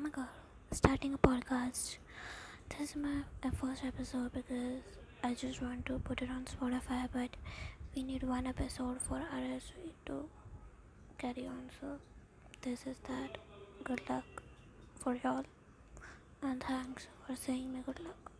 I'm a girl starting a podcast. This is my first episode because I just want to put it on Spotify, but we need one episode for RSV to carry on. So, this is that. Good luck for y'all, and thanks for saying me good luck.